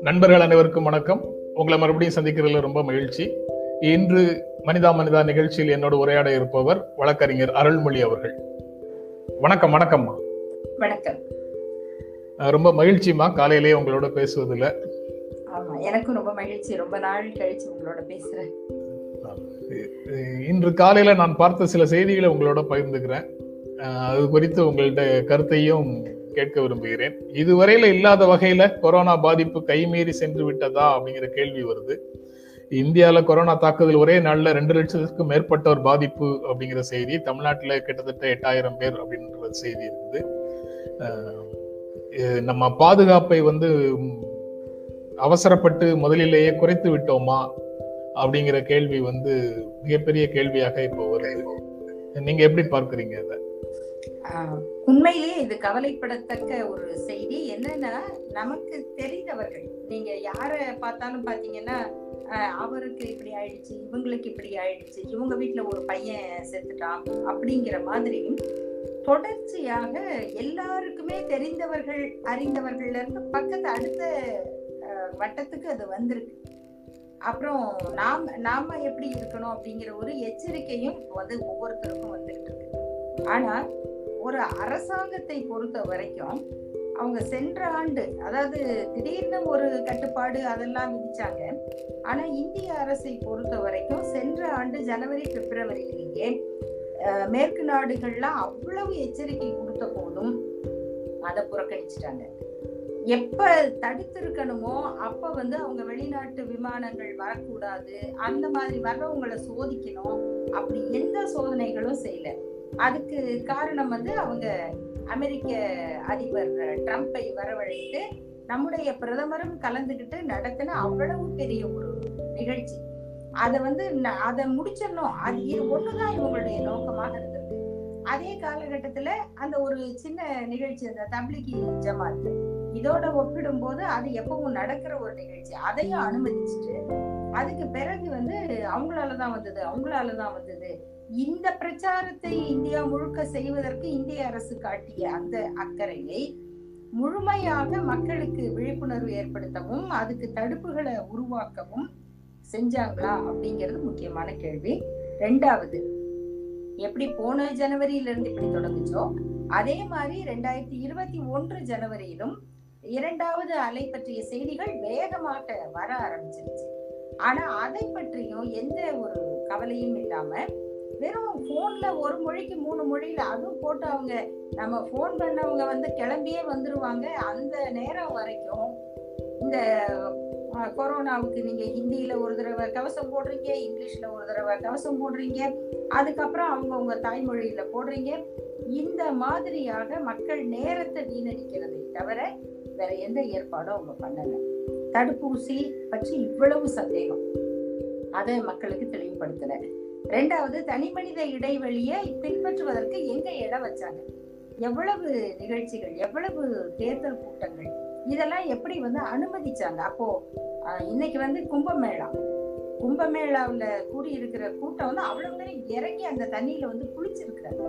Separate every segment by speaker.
Speaker 1: நண்பர்கள் அனைவருக்கும் வணக்கம். உங்களை மறுபடியும் சந்திக்கிறதுல ரொம்ப மகிழ்ச்சி. இன்று மனிதா மனிதா நிகழ்ச்சியில் என்னோட உரையாட இருப்பவர் வழக்கறிஞர் அருள்மொழி அவர்கள். வணக்கம் வணக்கம்மா.
Speaker 2: வணக்கம்.
Speaker 1: ரொம்ப மகிழ்ச்சிமா காலையிலேயே உங்களோட பேசுவதில்.
Speaker 2: ஆமா எனக்கும் ரொம்ப மகிழ்ச்சி. ரொம்ப நாள் கழிச்சு உங்களோட பேசுறேன்.
Speaker 1: இன்று காலையில நான் பார்த்த சில செய்திகளை உங்களோட பகிர்ந்துக்கிறேன். அது குறித்து உங்கள்ட்ட கருத்தையும் கேட்க விரும்புகிறேன். இதுவரையில இல்லாத வகையில கொரோனா பாதிப்பு கைமீறி சென்று விட்டதா அப்படிங்கிற கேள்வி வருது. இந்தியாவில் கொரோனா தாக்குதல் ஒரே நாளில் ரெண்டு லட்சத்துக்கும் மேற்பட்டோர் பாதிப்பு அப்படிங்கிற செய்தி தமிழ்நாட்டில் கிட்டத்தட்ட எட்டாயிரம் பேர் அப்படின்ற செய்தி இருக்குது. நம்ம பாதுகாப்பை வந்து அவசரப்பட்டு முதலிலேயே குறைத்து விட்டோமா? அப்படிங்கிற கேள்வி வந்து மிகப்பெரிய கேள்வியாக இப்போ வருது. நீங்க எப்படி பார்க்குறீங்க அதை
Speaker 2: உண்மையிலேயே இது கவலைப்படத்தக்க ஒரு செய்தி. என்னன்னா நமக்கு தெரிந்தவர்கள் நீங்க யார பார்த்தாலும் பாத்தீங்கன்னா அவருக்கு இப்படி ஆயிடுச்சு இவங்களுக்கு இப்படி ஆயிடுச்சு இவங்க வீட்டுல ஒரு பையன் செத்துட்டான் அப்படிங்கிற மாதிரி தொடர்ச்சியாக எல்லாருக்குமே தெரிந்தவர்கள் அறிந்தவர்கள்ல இருந்து பக்கத்து அடுத்த வட்டத்துக்கு அது வந்திருக்கு. அப்புறம் நாம் நாம எப்படி இருக்கணும் அப்படிங்கிற ஒரு எச்சரிக்கையும் வந்து ஒவ்வொருத்தருக்கும் வந்துட்டு இருக்கு. ஆனா ஒரு அரசாங்கத்தை பொறுத்த வரைக்கும் அவங்க சென்ற ஆண்டு அதாவது திடீர்னு ஒரு கட்டுப்பாடு அதெல்லாம் விதிச்சாங்க. ஆனா இந்திய அரசை பொறுத்த வரைக்கும் சென்ற ஆண்டு ஜனவரி பிப்ரவரியிலேயே மேற்கு நாடுகள்லாம் அவ்வளவு எச்சரிக்கை கொடுத்த போதும் அதை புறக்கணிச்சிட்டாங்க. எப்ப தடுத்திருக்கணுமோ அப்ப வந்து அவங்க வெளிநாட்டு விமானங்கள் வரக்கூடாது. அந்த மாதிரி வர்றவங்களை சோதிக்கணும். அப்படி எந்த சோதனைகளும் செய்யல. அதுக்கு காரணம் வந்து அவங்க அமெரிக்க அதிபர் ட்ரம்ப்பை வரவழைத்து நம்முடைய பிரதமரும் கலந்துகிட்டு நடத்தின அவ்வளவு பெரிய ஒரு நிகழ்ச்சி. அதை வந்து அதை முடிச்சிடணும். அது இது ஒண்ணுதான் இவங்களுடைய நோக்கமாக இருந்திருக்கு. அதே காலகட்டத்துல அந்த ஒரு சின்ன நிகழ்ச்சி அந்த தப்லிகி ஜமாத். இதோட ஒப்பிடும்போது அது எப்பவும் நடக்கிற ஒரு நிகழ்ச்சி. அதையும் அனுமதிச்சுட்டு அதுக்கு பிறகு வந்து அவங்களாலதான் வந்தது அவங்களாலதான் வந்தது. இந்த பிரச்சாரத்தை இந்தியா முழுக்க செய்வதற்கு இந்திய அரசு காட்டிய அந்த அக்கறையை முழுமையாக மக்களுக்கு விழிப்புணர்வு ஏற்படுத்தவும் அதுக்கு தடுப்புகளை உருவாக்கவும் செஞ்சாங்களா அப்படிங்கிறது முக்கியமான கேள்வி. ரெண்டாவது எப்படி போன ஜனவரியில இருந்து இப்படி தொடங்குச்சோ அதே மாதிரி ரெண்டாயிரத்தி இருபத்தி ஒன்று ஜனவரியிலும் இரண்டாவது அலை பற்றிய செய்திகள் வேகமாக வர ஆரம்பிச்சிருச்சு. ஆனா அதை பற்றியும் எந்த ஒரு கவலையும் இல்லாம வெறும் போன்ல ஒரு மொழிக்கு மூணு மொழியில அதுவும் போட்டு அவங்க நம்ம போன் பண்ணவங்க வந்து கிளம்பியே வந்துருவாங்க. அந்த நேரம் வரைக்கும் இந்த கொரோனாவுக்கு நீங்க ஹிந்தியில ஒரு தடவை கவசம் போடுறீங்க இங்கிலீஷ்ல ஒரு தடவை கவசம் போடுறீங்க அதுக்கப்புறம் அவங்க உங்க தாய்மொழியில போடுறீங்க. இந்த மாதிரியாக மக்கள் நேரத்தை வீணடிக்கிறதை தவிர வேற எந்த ஏற்பாடும் அவங்க பண்ணல. தடுப்பூசி பற்றி இவ்வளவு சந்தேகம். அதை மக்களுக்கு தெளிவுபடுத்தல ரெண்டாவது தனி மனித இடைவெளியை பின்பற்றுவதற்கு எங்க இடம் வச்சாங்க? எவ்வளவு நிகழ்ச்சிகள் எவ்வளவு தேர்தல் கூட்டங்கள் இதெல்லாம் எப்படி வந்து அனுமதிச்சாங்க? அப்போ இன்னைக்கு வந்து கும்பமேளா. கும்பமேளாவில் கூடி இருக்கிற கூட்டம் வந்து அவ்வளவு பேரும் இறங்கி அந்த தண்ணியில வந்து குளிச்சிருக்கிறாங்க.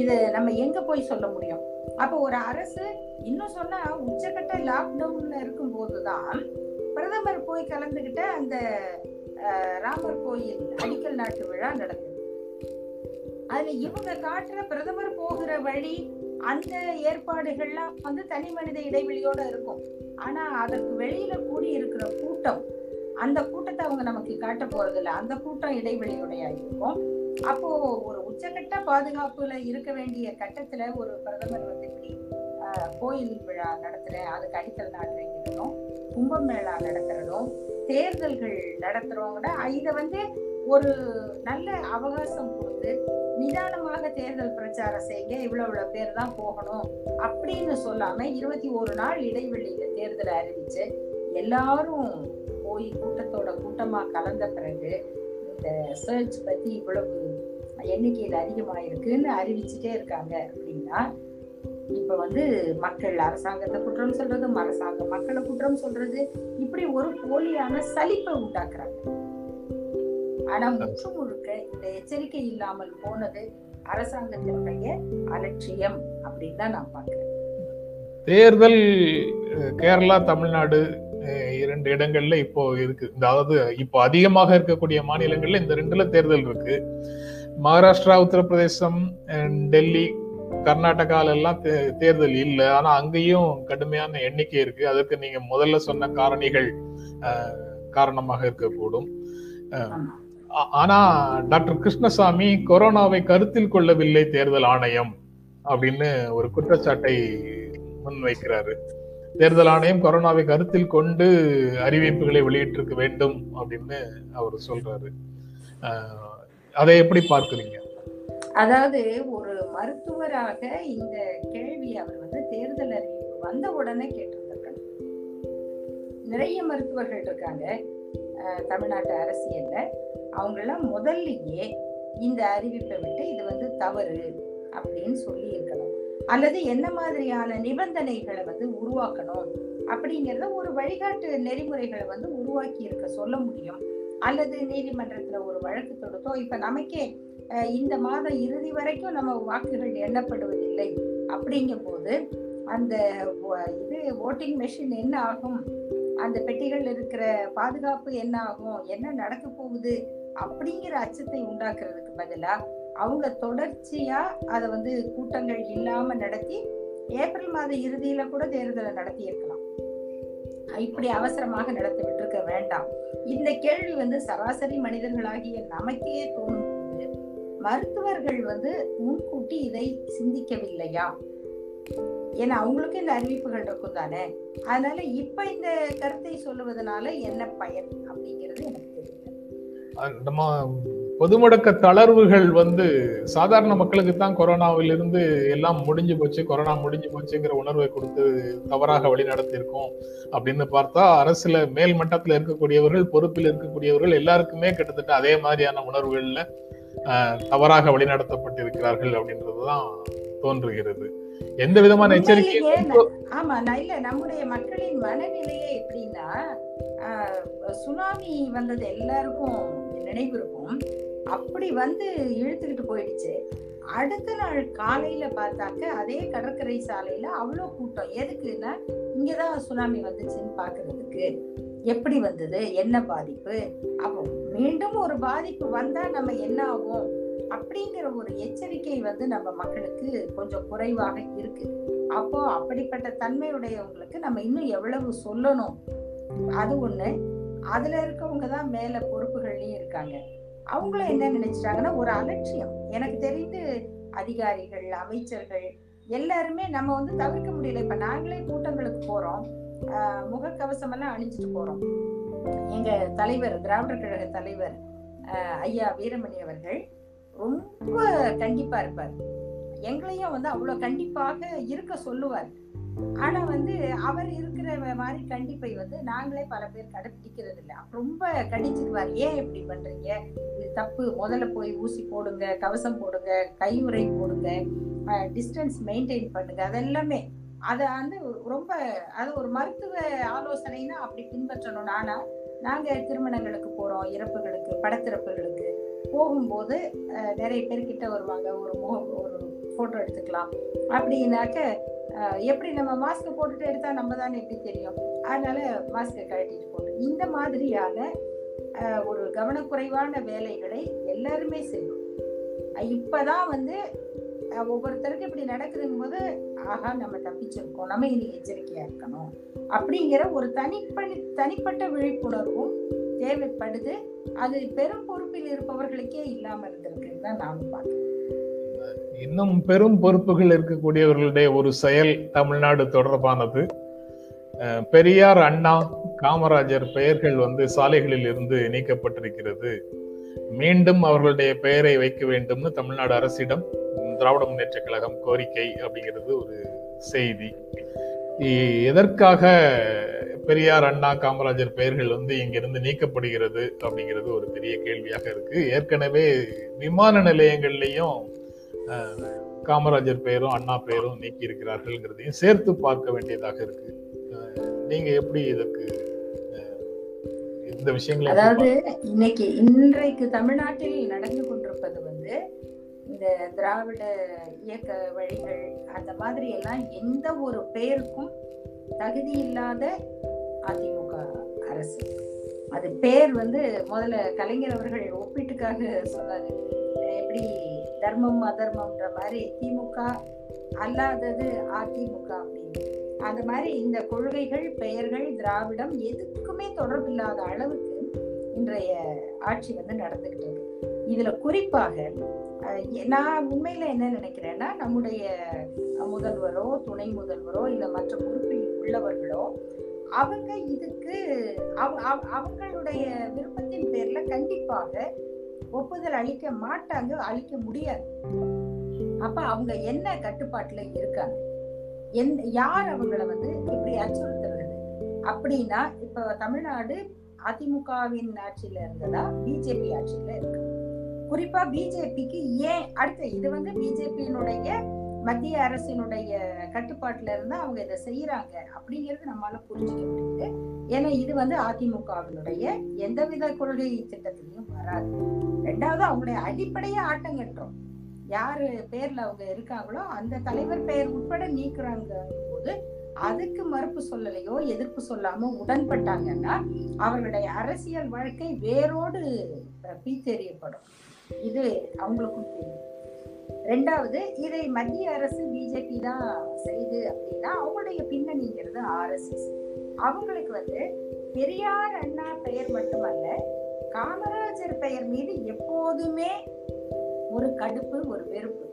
Speaker 2: இது நம்ம எங்க போய் சொல்ல முடியும்? அப்ப ஒரு அரசு இன்னும் சொன்னா உச்சக்கட்ட லாக்டவுன்ல இருக்கும் போதுதான் பிரதமர் போய் கலந்துகிட்ட அந்த ராமர் கோயில் அடிக்கல் நாட்டு விழா நடந்தது அதுல இவங்க காட்டுற பிரதமர் போகிற வழி அந்த ஏற்பாடுகள்லாம் வந்து தனி மனித இடைவெளியோட இருக்கும். ஆனா அதற்கு வெளியில கூடி இருக்கிற கூட்டம் அந்த கூட்டத்தை அவங்க நமக்கு காட்ட போறது இல்லை அந்த கூட்டம் இடைவெளியுடைய இருக்கும். அப்போ ஒரு உச்சகட்ட பாதுகாப்புல இருக்க வேண்டிய கட்டத்துல ஒரு பிரதமர் வந்து இப்படி கோயில் விழா நடத்துறேன் அதுக்கு அடிக்கல் நாட்டுறேங்கிறதும் கும்பமேளா நடத்துறதும் தேர்தல்கள் நடத்துறவங்க இதை வந்து ஒரு நல்ல அவகாசம் கொடுத்து நிதானமாக தேர்தல் பிரச்சாரம் செய்ய இவ்வளவு இவ்வளவு பேர் தான் போகணும் அப்படின்னு சொல்லாம இருபத்தி ஒரு நாள் இடைவெளியில தேர்தலை அறிவிச்சு எல்லாரும் போய் கூட்டத்தோட கூட்டமா கலந்த பிறகு இந்த சர்ச் பத்தி இவ்வளவு எண்ணிக்கையில் அதிகமாயிருக்குன்னு அறிவிச்சுட்டே இருக்காங்க அப்படின்னா இப்ப வந்து மக்கள் அரசாங்கத்தை குற்றம் சொல்றது அரசாங்கம் மக்களை குற்றம் சொல்றது இப்படி ஒரு போலியான சலிப்பை உண்டாக்குறாங்க. ஆனா முற்று முழுக்க இந்த எச்சரிக்கை இல்லாமல் போனது அரசாங்கத்தினுடைய அலட்சியம் அப்படின்னு தான் நான் பாக்குறேன்
Speaker 1: தேர்தல் கேரளா தமிழ்நாடு இரண்டு இடங்கள்ல இப்போ இருக்கு. அதாவது இப்போ அதிகமாக இருக்கக்கூடிய மாநிலங்கள்ல இந்த ரெண்டுல தேர்தல் இருக்கு. மகாராஷ்டிரா உத்தரப்பிரதேசம் டெல்லி கர்நாடகால எல்லாம் தேர்தல் இல்லை. ஆனா அங்கேயும் கடுமையான எண்ணிக்கை இருக்கு. அதற்கு நீங்க முதல்ல சொன்ன காரணிகள் காரணமாக இருக்கக்கூடும். ஆனா டாக்டர் கிருஷ்ணசாமி கொரோனாவை கருத்தில் கொள்ளவில்லை தேர்தல் ஆணையம் அப்படின்னு ஒரு குற்றச்சாட்டை முன்வைக்கிறாரு. தேர்தல் ஆணையம் கொரோனாவை கருத்தில் கொண்டு அறிவிப்புகளை வெளியிட்டிருக்க வேண்டும் அப்படின்னு அவர் சொல்றாரு. அதை எப்படி பார்க்குறீங்க?
Speaker 2: அதாவது ஒரு மருத்துவராக இந்த கேள்வி அவர் வந்து தேர்தல் அறிவிப்பு வந்த உடனே கேட்டிருந்திருக்கணும் நிறைய மருத்துவர்கள் இருக்காங்க. தமிழ்நாட்டு அரசியல்ல அவங்கெல்லாம் முதல்லயே இந்த அறிவிப்பை விட்டு இது வந்து தவறு அப்படின்னு சொல்லி இருக்கலாம் அல்லது என்ன மாதிரியான நிபந்தனைகளை வந்து உருவாக்கணும் அப்படிங்கிறத ஒரு வழிகாட்டு நெறிமுறைகளை வந்து உருவாக்கி இருக்க சொல்ல முடியும். அல்லது நீதிமன்றத்துல ஒரு வழக்கு தொடுத்தோம். இப்ப நமக்கே இந்த மாதம் இறுதி வரைக்கும் நம்ம வாக்குகள் எண்ணப்படுவதில்லை அப்படிங்கும் போது அந்த இது ஓட்டிங் மெஷின் என்ன ஆகும்? அந்த பெட்டிகள் இருக்கிற பாதுகாப்பு என்ன ஆகும்? என்ன நடக்க போகுது? அப்படிங்கிற அச்சத்தை உண்டாக்குறதுக்கு பதிலாக அவங்க தொடர்ச்சியா அதை வந்து கூட்டங்கள் இல்லாம நடத்தி ஏப்ரல் மாத இறுதியில கூட தேர்தலை நடத்தி இருக்கலாம். இப்படி அவசரமாக நடத்தி விட்டுருக்க வேண்டாம். இந்த கேள்வி வந்து சராசரி மனிதர்களாகிய நமக்கே தோணும் போது மருத்துவர்கள் வந்து முன்கூட்டி இதை சிந்திக்கவில்லையா? ஏன்னா அவங்களுக்கு இந்த அறிவிப்புகள் இருக்கும் தானே? அதனால இப்ப இந்த கருத்தை சொல்லுவதனால என்ன பயன் அப்படிங்கிறது எனக்கு தெரியல.
Speaker 1: நம்ம பொது முடக்க தளர்வுகள் வந்து சாதாரண மக்களுக்கு தான் கொரோனாவிலிருந்து எல்லாம் முடிஞ்சு போச்சு கொரோனா முடிஞ்சு போச்சுங்கிற உணர்வை கொடுத்து தவறாக வழிநடத்தி இருக்கோம் அப்படின்னு பார்த்தா அரசுல மேல் மட்டத்துல இருக்கக்கூடியவர்கள் பொறுப்பில் இருக்கக்கூடியவர்கள் எல்லாருக்குமே கிட்டத்தட்ட அதே மாதிரியான உணர்வுகள்ல தவறாக வழிநடத்தப்பட்டிருக்கிறார்கள் அப்படின்றதுதான் தோன்றுகிறது. எந்த விதமான
Speaker 2: உண்மையிலேயே ஆமா இல்ல நம்முடைய மக்களின் மனநிலையே எப்படின்னா சுனாமி வந்தது எல்லாருக்கும் நினைவு இருக்கும் அப்படி வந்து இழுத்துக்கிட்டு போயிடுச்சு. அடுத்த நாள் காலையில பார்த்தாக்க அதே கடற்கரை சாலையில அவ்வளோ கூட்டம். எதுக்குன்னா இங்கதான் சுனாமி வந்துச்சுன்னு பாக்குறதுக்கு எப்படி வந்தது? என்ன பாதிப்பு? அப்போ மீண்டும் ஒரு பாதிப்பு வந்தா நம்ம என்ன ஆகும்? அப்படிங்கிற ஒரு எச்சரிக்கை வந்து நம்ம மக்களுக்கு கொஞ்சம் குறைவாக இருக்கு. அப்போ அப்படிப்பட்ட தன்மையுடையவங்களுக்கு நம்ம இன்னும் எவ்வளவு சொல்லணும்? அது ஒண்ணு. அதுல இருக்கவங்க தான் மேல பொறுப்புகள்லயும் இருக்காங்க. அவங்களும் என்ன நினைச்சிட்டாங்கன்னா ஒரு அலட்சியம். எனக்கு தெரிந்து அதிகாரிகள் அமைச்சர்கள் எல்லாருமே நம்ம வந்து தவிர்க்க முடியல. இப்ப நாங்களே கூட்டங்களுக்கு போறோம். ஆஹ் முகக்கவசம் எல்லாம் அணிஞ்சிட்டு போறோம். எங்க தலைவர் திராவிடர் கழக தலைவர் ஆஹ் ஐயா வீரமணி அவர்கள் ரொம்ப கண்டிப்பா இருப்பார். எங்களையும் வந்து அவ்வளவு கண்டிப்பாக இருக்க சொல்லுவார். ஆனா வந்து அவர் இருக்கிற மாதிரி கண்டிப்பை வந்து நாங்களே பல பேர் கடைபிடிக்கிறது இல்லை. ரொம்ப கடிச்சிருவார். ஏன் இப்படி பண்றீங்க? இது தப்பு. முதல்ல போய் ஊசி போடுங்க கவசம் போடுங்க கையுறை போடுங்க டிஸ்டன்ஸ் மெயின்டைன் பண்ணுங்க. அதெல்லாமே. அதை வந்து ரொம்ப அது ஒரு மருத்துவ ஆலோசனைனா அப்படி பின்பற்றணும். நானா நாங்க திருமணங்களுக்கு போறோம் இறப்புகளுக்கு படத்திறப்புகளுக்கு. போகும்போது நிறைய பேர் கிட்ட வருவாங்க. ஒரு முக ஒரு போட்டோ எடுத்துக்கலாம். அப்படின்னாக்க எப்படி நம்ம மாஸ்க் போட்டுட்டு எடுத்தா நம்ம தானே எப்படி தெரியும்? அதனால மாஸ்க் கழட்டிட்டு போட்டு இந்த மாதிரியான ஒரு கவனக்குறைவான வேலைகளை எல்லாருமே செய்யும் இப்பதான் வந்து ஒவ்வொருத்தருக்கும் இப்படி நடக்குதுங்கும் போது ஆஹா நம்ம தப்பிச்சிருக்கோம். நம்ம இனி எச்சரிக்கையா இருக்கணும். அப்படிங்கிற ஒரு தனிப்பணி தனிப்பட்ட விழிப்புணர்வும் தேவைப்படுது. அது பெரும் பொறுப்பில் இருப்பவர்களுக்கே இல்லாம இருந்திருக்குன்னு தான் நானும் பார்க்கிறேன்.
Speaker 1: இன்னும் பெரும் பொறுப்புகள் இருக்கக்கூடியவர்களுடைய ஒரு செயல் தமிழ்நாடு தொடர்பானது. பெரியார் அண்ணா காமராஜர் பெயர்கள் வந்து சாலைகளில் இருந்து நீக்கப்பட்டிருக்கிறது. மீண்டும் அவர்களுடைய பெயரை வைக்க வேண்டும்னு தமிழ்நாடு அரசிடம் திராவிட முன்னேற்ற கழகம் கோரிக்கை அப்படிங்கிறது ஒரு செய்தி. எதற்காக பெரியார் அண்ணா காமராஜர் பெயர்கள் வந்து இங்கிருந்து நீக்கப்படுகிறது அப்படிங்கிறது ஒரு பெரிய கேள்வியாக இருக்கு. ஏற்கனவே விமான நிலையங்கள்லையும் காமராஜர் பெயரும் அண்ணா பெயரும் நீக்கி இருக்கிறார்கள்ங்கிறதையும் சேர்த்து பார்க்க வேண்டியதாக இருக்கு. நீங்க எப்படி இதற்கு இந்த விஷயங்களை
Speaker 2: அதாவது இன்னைக்கு இன்றைக்கு தமிழ்நாட்டில் நடந்து கொண்டிருப்பது வந்து இந்த திராவிட இயக்க வழிகள் அந்த மாதிரி எல்லாம் எந்த ஒரு பெயருக்கும் தகுதி இல்லாத அதிமுக அரசு. அது பேர் வந்து முதல்ல கலைஞர் அவர்கள் ஒப்பீட்டுக்காக சொன்னாரு. தர்மம் அதர்மம்ன்ற மாதிரி திமுக அல்லாதது அதிமுக அப்படின்னு. அந்த மாதிரி இந்த கொள்கைகள் பெயர்கள் திராவிடம் எதுக்குமே தொடர்பில்லாத அளவுக்கு இன்றைய ஆட்சி வந்து நடந்துகிட்டு இருக்கு. இதுல குறிப்பாக நான் உண்மையில என்ன நினைக்கிறேன்னா நம்முடைய முதல்வரோ துணை முதல்வரோ இல்ல மற்ற பொறுப்பில் உள்ளவர்களோ அவங்க இதுக்கு அவங்களுடைய விருப்பத்தின் பேர்ல கண்டிப்பாக ஒப்புதல் அளிக்க மாட்டாங்க அளிக்க முடியாது. அப்ப அவங்க என்ன கட்டுப்பாட்டுல இருக்காங்க? எந் யார் அவங்கள வந்து இப்படி அச்சுறுத்துறது? அப்படின்னா இப்ப தமிழ்நாடு அதிமுகவின் ஆட்சியில இருந்ததா? பிஜேபி ஆட்சியில இருக்கு. குறிப்பா பிஜேபிக்கு ஏன் அடுத்து இது வந்து பிஜேபியினுடைய மத்திய அரசினுடைய கட்டுப்பாட்டுல இருந்தா அவங்க இதை செய்யறாங்க அப்படிங்கிறது நம்மளால புரிஞ்சுக்க முடியுது. ஏன்னா இது வந்து அதிமுகவினுடைய எந்தவித கொள்கை திட்டத்திலையும் வராது. ரெண்டாவது அவங்களுடைய அடிப்படையே ஆட்டங்கட்டுறோம் யாரு பேர்ல அவங்க இருக்காங்களோ அந்த தலைவர் பெயர் உட்பட நீக்குறாங்க போது அதுக்கு மறுப்பு சொல்லலையோ எதிர்ப்பு சொல்லாம உடன்பட்டாங்கன்னா அவர்களுடைய அரசியல் வாழ்க்கை வேரோடு பீத்தெறியப்படும். இது அவங்களுக்கும் தெரியும். ரெண்டாவது இதை மத்திய அரசு பிஜேபி தான் செய்து அப்படின்னா அவங்களுடைய பின்னணிங்கிறது ஆர்எஸ்எஸ் அவங்களுக்கு வந்து பெரியார் அண்ணா பெயர் மட்டுமல்ல காமராஜர் பெயர் மீது எப்போதுமே ஒரு கடுப்பு ஒரு வெறுப்பு.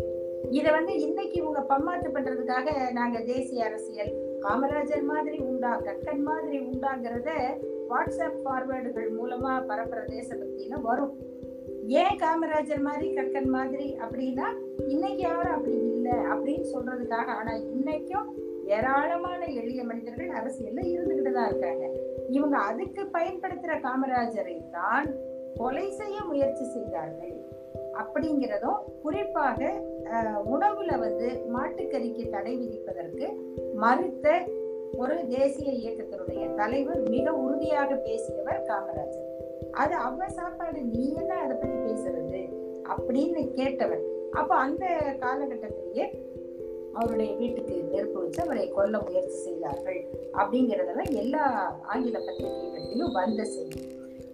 Speaker 2: இதை வந்து இன்னைக்கு இவங்க பம்மாத்து பண்றதுக்காக நாங்க தேசிய அரசியல் காமராஜர் மாதிரி உண்டா கக்கன் மாதிரி உண்டாங்கிறத வாட்ஸ்அப் ஃபார்வேர்டுகள் மூலமா பரப்புற தேசபக்தியில வரும். ஏன் காமராஜர் மாதிரி கக்கன் மாதிரி அப்படின்னா இன்னைக்கு யாரும் அப்படி இல்லை அப்படின்னு சொல்றதுக்காக. ஆனா இன்னைக்கும் ஏராளமான எளிய மனிதர்கள் அரசியல்ல இருந்துகிட்டு தான் இருக்காங்க. இவங்க அதுக்கு பயன்படுத்துற காமராஜரை தான் கொலை செய்ய முயற்சி செய்தார்கள். அப்படிங்கிறதும் குறிப்பாக உணவுல வந்து மாட்டுக்கறிக்கு தடை விதிப்பதற்கு மறுத்த ஒரு தேசிய இயக்கத்தினுடைய தலைவர் மிக உறுதியாக பேசியவர் காமராஜர். அது அவ சாப்பாடு நீ என்ன அதை பத்தி பேசுறது? அப்படின்னு கேட்டவர். அப்ப அந்த காலகட்டத்திலேயே அவருடைய வீட்டுக்கு நெருப்பு வச்சு அவரை கொல்ல முயற்சி செய்தார்கள். அப்படிங்கிறதெல்லாம் எல்லா ஆங்கில பத்திரிகைகளிலும் வந்த செய்தி.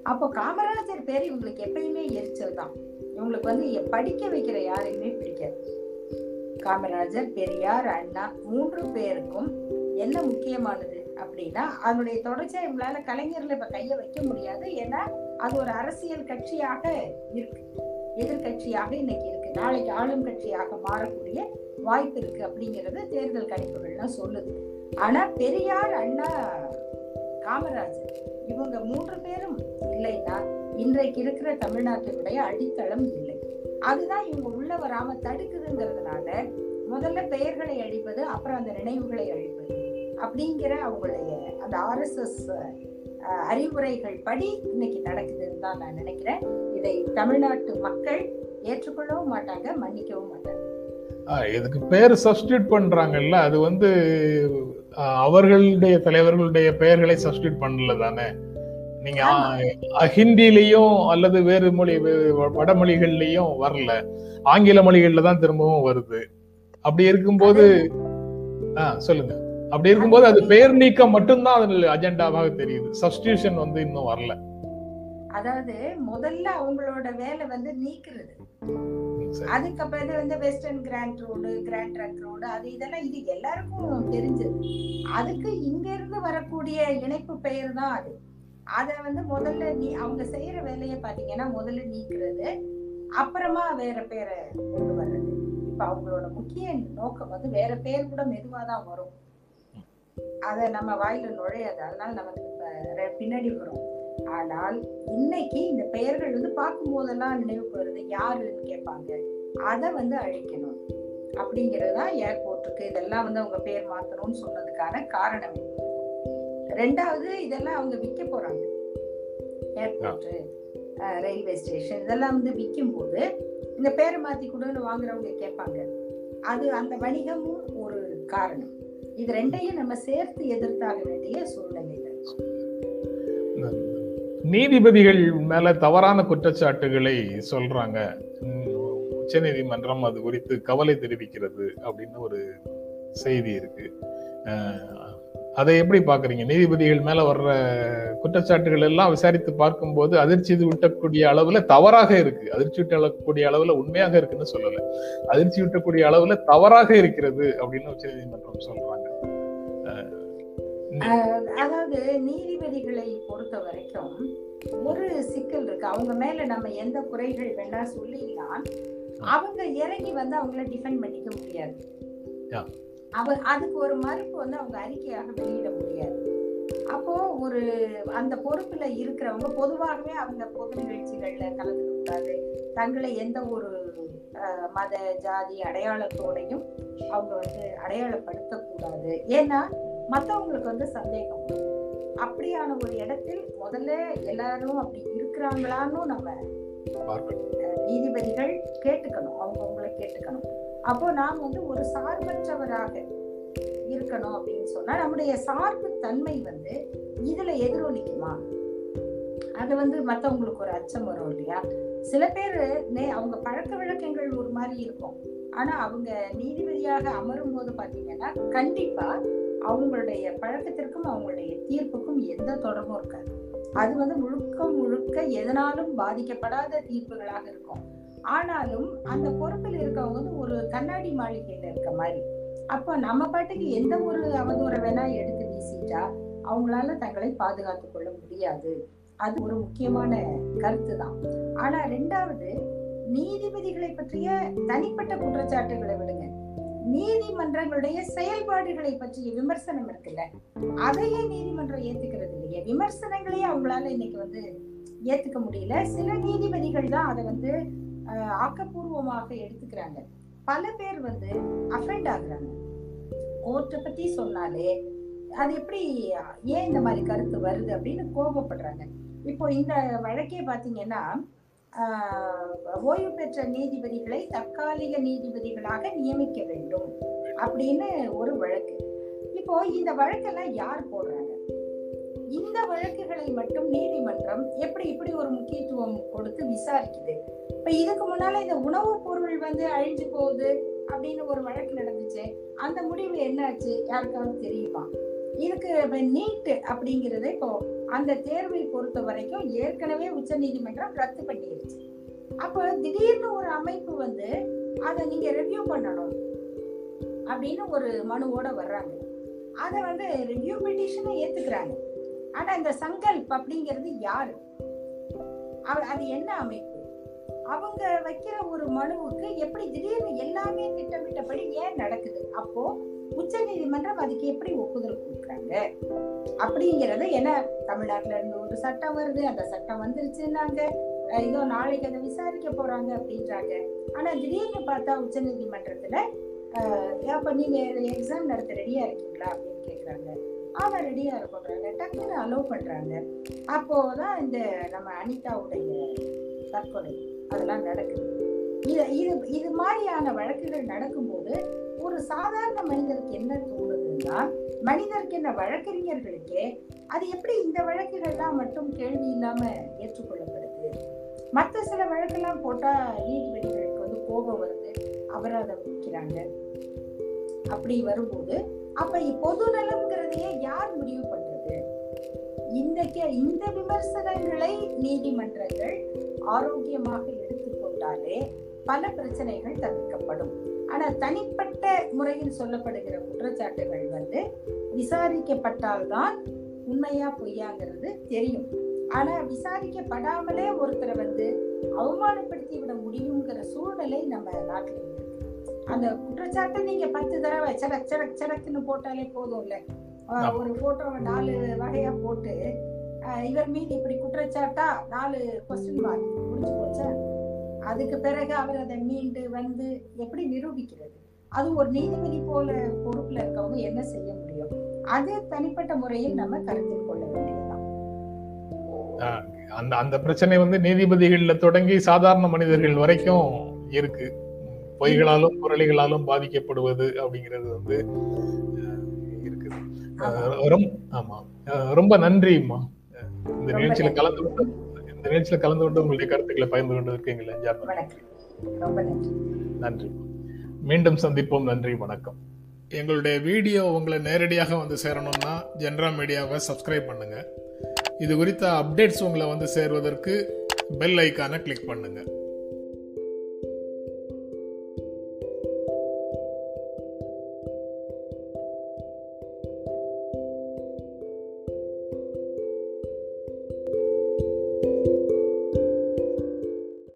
Speaker 2: அப்போ காமராஜர் பேர் இவங்களுக்கு எப்பயுமே எரிச்சல் தான். இவங்களுக்கு வந்து படிக்க வைக்கிற யாரையுமே பிடிக்காது. காமராஜர் பெரியார் அண்ணா மூன்று பேருக்கும் என்ன முக்கியமானது அப்படின்னா அதனுடைய தொடர்ச்சியா இவங்களால கலைஞர்ல இப்ப கைய வைக்க முடியாது. ஏன்னா அது ஒரு அரசியல் கட்சியாக இருக்கு. எதிர்கட்சியாக இன்னைக்கு இருக்கு. நாளைக்கு ஆளும் கட்சியாக மாறக்கூடிய வாய்ப்பு இருக்கு அப்படிங்கிறது தேர்தல் கணிப்புகள்லாம் சொல்லுது. ஆனா பெரியார் அண்ணா காமராஜர் இவங்க மூன்று பேரும் இல்லைன்னா இன்றைக்கு இருக்கிற தமிழ்நாட்டினுடைய அடித்தளம் இல்லை. அதுதான் இவங்க உள்ள வராம தடுக்குதுங்கிறதுனால முதல்ல பெயர்களை அழிப்பது அப்புறம் அந்த நினைவுகளை அழிப்பது அப்படிங்கிற அவங்களுடைய அந்த ஆர்எஸ்எஸ் அறிவுரைகள் படி இன்னைக்கு நடக்குதுன்னு தான் நான் நினைக்கிறேன். இதை தமிழ்நாட்டு மக்கள் ஏற்றுக்கொள்ளவும் மாட்டாங்க மன்னிக்கவும் மாட்டாங்க.
Speaker 1: இதுக்கு பேர் சப்ஸ்டியூட் பண்றாங்கல்ல அது வந்து அவர்களுடைய தலைவர்களுடைய பெயர்களை சப்ஸ்டியூட் பண்ணல தானே? நீங்க ஹிந்திலையும் அல்லது வேறு மொழி வடமொழிகள்லயும் வரல. ஆங்கில மொழிகள்ல தான் திரும்பவும் வருது. அப்படி இருக்கும்போது ஆஹ் சொல்லுங்க. அப்படி இருக்கும்போது அது பெயர் நீக்கம் மட்டும்தான் அதில் அஜெண்டாவாக தெரியுது. சப்ஸ்டியூஷன் வந்து இன்னும் வரல.
Speaker 2: அதாவது முதல்ல அவங்களோட வேலை வந்து நீக்குறது. அதுக்கப்புறம் இது வந்து western grand road Grand Trunk Road அது இதெல்லாம் இது எல்லாருக்கும் தெரிஞ்சது. அதுக்கு இங்க இருந்து வரக்கூடிய இணைப்பு பெயர் தான் அது. அத வந்து முதல்ல நீ அவங்க செய்யற வேலையை பாத்தீங்கன்னா முதல்ல நீக்குறது அப்புறமா வேற பேரை கொண்டு வர்றது. இப்ப அவங்களோட முக்கிய நோக்கம் வந்து வேற பேர் கூட மெதுவா தான் வரும். அத நம்ம வாயில நுழையாது. அதனால நமக்கு பின்னாடி வரும். ஆனால் இன்னைக்கு இந்த பெயர்கள் வந்து பார்க்கும் போதெல்லாம் நினைவுக்கு வருது. யாருன்னு கேட்பாங்க. அதை வந்து அழிக்கணும். அப்படிங்கறதுதான் ஏர்போர்ட்டுக்கு இதெல்லாம் வந்து அவங்க பேர் மாத்தணும்னு சொன்னதுக்கான காரணமே ரெண்டாவது இதெல்லாம் அவங்க விற்க போறாங்க. ஏர்போர்ட் ரயில்வே ஸ்டேஷன் இதெல்லாம் வந்து விற்கும் போது இந்த பேரை மாத்தி கொடுன்னு வாங்குறவங்க கேட்பாங்க. அது அந்த வணிகமும் ஒரு காரணம். இது ரெண்டையும் நம்ம சேர்த்து எதிர்த்தாக வேண்டிய இருக்கோம்.
Speaker 1: நீதிபதிகள் மேல தவறான குற்றச்சாட்டுகளை சொல்றாங்க. உச்ச உச்சநீதிமன்றம் அது குறித்து கவலை தெரிவிக்கிறது அப்படின்னு ஒரு செய்தி இருக்கு. அதை எப்படி பாக்குறீங்க நீதிபதிகள் மேல வர்ற குற்றச்சாட்டுகள் எல்லாம் விசாரித்து பார்க்கும்போது அதிர்ச்சி ஊட்டக்கூடிய அளவுல தவறாக இருக்கு. அதிர்ச்சி ஊட்டக்கூடிய அளவுல உண்மையாக இருக்குன்னு சொல்லல. அதிர்ச்சி ஊட்டக்கூடிய அளவுல தவறாக இருக்கிறது அப்படின்னு உச்சநீதிமன்றம் சொல்றாங்க.
Speaker 2: அதாவது நீதிபதிகளை பொறுத்த வரைக்கும் ஒரு சிக்கல் இருக்கு. அவங்க மேல நம்ம எந்த குறைகள் வேணா சொல்லிடலாம் அவங்க இறங்கி வந்து அவங்கள டிஃபெண்ட் பண்ணிக்க முடியாது. அவ அதுக்கு ஒரு மறுப்பு வந்து அவங்க அறிக்கையாக வெளியிட முடியாது. அப்போ ஒரு அந்த பொறுப்புல இருக்கிறவங்க பொதுவாகவே அவங்க பொது நிகழ்ச்சிகள்ல கலந்துக்க கூடாது தங்களை எந்த ஒரு மத ஜாதி அடையாளத்தோடையும் அவங்க வந்து அடையாளப்படுத்த கூடாது ஏன்னா மத்தவங்களுக்கு வந்து சந்தேகம். அப்படியான ஒரு இடத்தில் முதல்ல எல்லாரும் அப்படி இருக்கிறாங்களான்னு நம்ம நீதிபதிகள் கேட்டுக்கணும். அவங்க உங்களை கேட்டுக்கணும். அப்போ நாம் வந்து ஒரு சார்பற்றவராக இருக்கணும் அப்படின்னு சொன்னா நம்முடைய சார்பு தன்மை வந்து இதுல எதிரொலிக்குமா? அது வந்து மத்தவங்களுக்கு ஒரு அச்சம் வரும் இல்லையா? சில பேர் அவங்க பழக்க வழக்கங்கள் ஒரு மாதிரி இருக்கும். ஆனா அவங்க நீதிபதியாக அமரும் போது பாத்தீங்கன்னா கண்டிப்பா அவங்களுடைய பழக்கத்திற்கும் அவங்களுடைய தீர்ப்புக்கும் எந்த தொடர்பும் இருக்காது. அது வந்து முழுக்க முழுக்க எதனாலும் பாதிக்கப்படாத தீர்ப்புகளாக இருக்கும். ஆனாலும் அந்த பொறுப்பில் இருக்கவங்க வந்து ஒரு கண்ணாடி மாளிகையில இருக்க மாதிரி. அப்போ நம்ம பாட்டுக்கு எந்த ஒரு அவதூறை வேணா எடுத்து வீசிட்டா அவங்களால தங்களை பாதுகாத்து கொள்ள முடியாது. அது ஒரு முக்கியமான கருத்து தான் ஆனா ரெண்டாவது நீதிபதிகளை பற்றிய தனிப்பட்ட குற்றச்சாட்டுகளை விடுங்க. நீதிமன்றங்களுடைய செயல்பாடுகளை பற்றிய விமர்சனம் இருக்குல்ல? அதையே நீதிமன்றம் ஏத்துக்கிறது இல்லையே. விமர்சனங்களையே அவங்களால இன்னைக்கு வந்து ஏத்துக்க முடியல. சில நீதிபதிகள் தான் அதை வந்து ஆக்கப்பூர்வமாக எடுத்துக்கிறாங்க. பல பேர் வந்து அஃபெண்ட் ஆகுறாங்க. கோர்ட்டை பத்தி சொன்னாலே அது எப்படி ஏன் இந்த மாதிரி கருத்து வருது அப்படின்னு கோபப்படுறாங்க. இப்போ இந்த வழக்கே பாத்தீங்கன்னா ஓய்வு பெற்ற நீதிபதிகளை தற்காலிக நீதிபதிகளாக நியமிக்க வேண்டும் அப்படின்னு ஒரு வழக்கு. இப்போ இந்த வழக்கெல்லாம் யார் போடுறாங்க? இந்த வழக்குகளை மட்டும் நீதிமன்றம் எப்படி இப்படி ஒரு முக்கியத்துவம் கொடுத்து விசாரிக்குது? இப்ப இதுக்கு முன்னால இந்த உணவுப் பொருள் வந்து அழிஞ்சு போகுது அப்படின்னு ஒரு வழக்கு நடந்துச்சு. அந்த முடிவு என்னாச்சு? யாருக்காவது தெரியுமா? இதுக்கு நீட்டு அப்படிங்கிறது இப்போ அந்த தேர்வை பொறுத்த வரைக்கும் ஏற்கனவே உச்ச நீதிமன்றம் ரத்து பண்ணிடுச்சு அப்போ திடீர்னு ஒரு அமைப்பு வந்து அதை நீங்க ரிவ்யூ பண்ணணும் அப்படின்னு ஒரு மனுவோட வர்றாங்க. அதை வந்து ரிவ்யூ பெட்டிஷனை ஏத்துக்கிறாங்க. ஆனா இந்த சங்கல்ப் அப்படிங்கிறது யாரு? அவ- அது என்ன அமைப்பு? அவங்க வைக்கிற ஒரு மனுவுக்கு எப்படி திடீர்னு எல்லாமே திட்டமிட்டபடி ஏன் நடக்குது? அப்போ உச்ச நீதிமன்றம் அதுக்கு எப்படி ஒப்புதல் கொடுக்குறாங்க? அப்படிங்கறது ஏன்னா தமிழ்நாட்டுல இருந்து ஒரு சட்டம் வருது அந்த சட்டம் வந்துருச்சுன்னாங்க. இதோ நாளைக்கு அதை விசாரிக்க போறாங்க அப்படின்றாங்க. ஆனா திடீர்னு பார்த்தா உச்ச நீதிமன்றத்துல அப்ப நீங்க எக்ஸாம் நடத்த ரெடியா இருக்கீங்களா அப்படின்னு கேக்குறாங்க. ஆமா ரெடியா இருக்கோன்றாங்க. டக்குன்னு அலோவ் பண்றாங்க. அப்போதான் இந்த நம்ம அனிதாவுடைய தற்கொலை அதெல்லாம் நடக்குது. இது இது இது மாதிரியான வழக்குகள் நடக்கும்போது ஒரு சாதாரண மனிதருக்கு என்ன தோணுதுன்னா மனிதருக்கு என்ன வழக்கறிஞர்களுக்கே அது எப்படி இந்த வழக்குகள்லாம் மட்டும் கேள்வி இல்லாம ஏற்றுக்கொள்ளப்படுது? மற்ற சில வழக்கெல்லாம் போட்டா நீதிபதிகளுக்கு வந்து கோபம் வருது. அபராதம் வைக்கிறாங்க அப்படி வரும்போது அப்ப பொது நலம்ங்கிறதையே யார் முடிவு பண்றது? இந்த கே- இந்த விமர்சனங்களை நீதிமன்றங்கள் ஆரோக்கியமாக எடுத்துக்கொண்டாலே பல பிரச்சனைகள் தவிர்க்கப்படும். ஆனா தனிப்பட்ட முறையில் சொல்லப்படுகிற குற்றச்சாட்டுகள் வந்து விசாரிக்கப்பட்டால்தான் உண்மையா பொய்யாங்கிறது தெரியும். ஆனா விசாரிக்கப்படாமலே ஒருத்தரை வந்து அவமானப்படுத்தி விட முடியுங்கிற சூழ்நிலை நம்ம நாட்டுல இருக்கு. அந்த குற்றச்சாட்டை நீங்க பத்து தடவை சடக் சடக் சடக்குன்னு போட்டாலே போதும்ல. ஒரு போட்டோவை நாலு வகையா போட்டு இவர் மீது இப்படி குற்றச்சாட்டா நாலு கொஸ்டின் மார்க் முடிஞ்சு போச்சா? அதுக்கு பிறகு அவர் அதை மீண்டு வந்து எப்படி நிரூபிக்கிறது? அது ஒரு நீதிபதி போல பொறுப்புல இருக்கவங்க என்ன செய்ய முடியும்? அது தனிப்பட்ட முறையில் நம்ம கருத்தில் கொள்ள வேண்டியதுதான்.
Speaker 1: அந்த அந்த பிரச்சனை வந்து நீதிபதிகள்ல தொடங்கி சாதாரண மனிதர்கள் வரைக்கும் இருக்கு. பொய்களாலும் குரலிகளாலும் பாதிக்கப்படுவது அப்படிங்கிறது வந்து இருக்குது ரொம்ப ஆமா. ரொம்ப நன்றிம்மா இந்த நிகழ்ச்சியில. கலந்து கொண்டு இந்த நிகழ்ச்சியில கலந்து கொண்டு உங்களுடைய கருத்துக்களை பகிர்ந்து கொண்டதற்கு எங்களை
Speaker 2: வணக்கம். ரொம்ப
Speaker 1: நன்றி. மீண்டும் சந்திப்போம். நன்றி. வணக்கம். எங்களுடைய வீடியோ உங்களை நேரடியாக வந்து சேரணும்னா ஜென்ரா மீடியாவை சப்ஸ்கிரைப் பண்ணுங்க. இது குறித்த அப்டேட்ஸ் உங்களை வந்து சேர்வதற்கு பெல் ஐக்கானை கிளிக் பண்ணுங்க.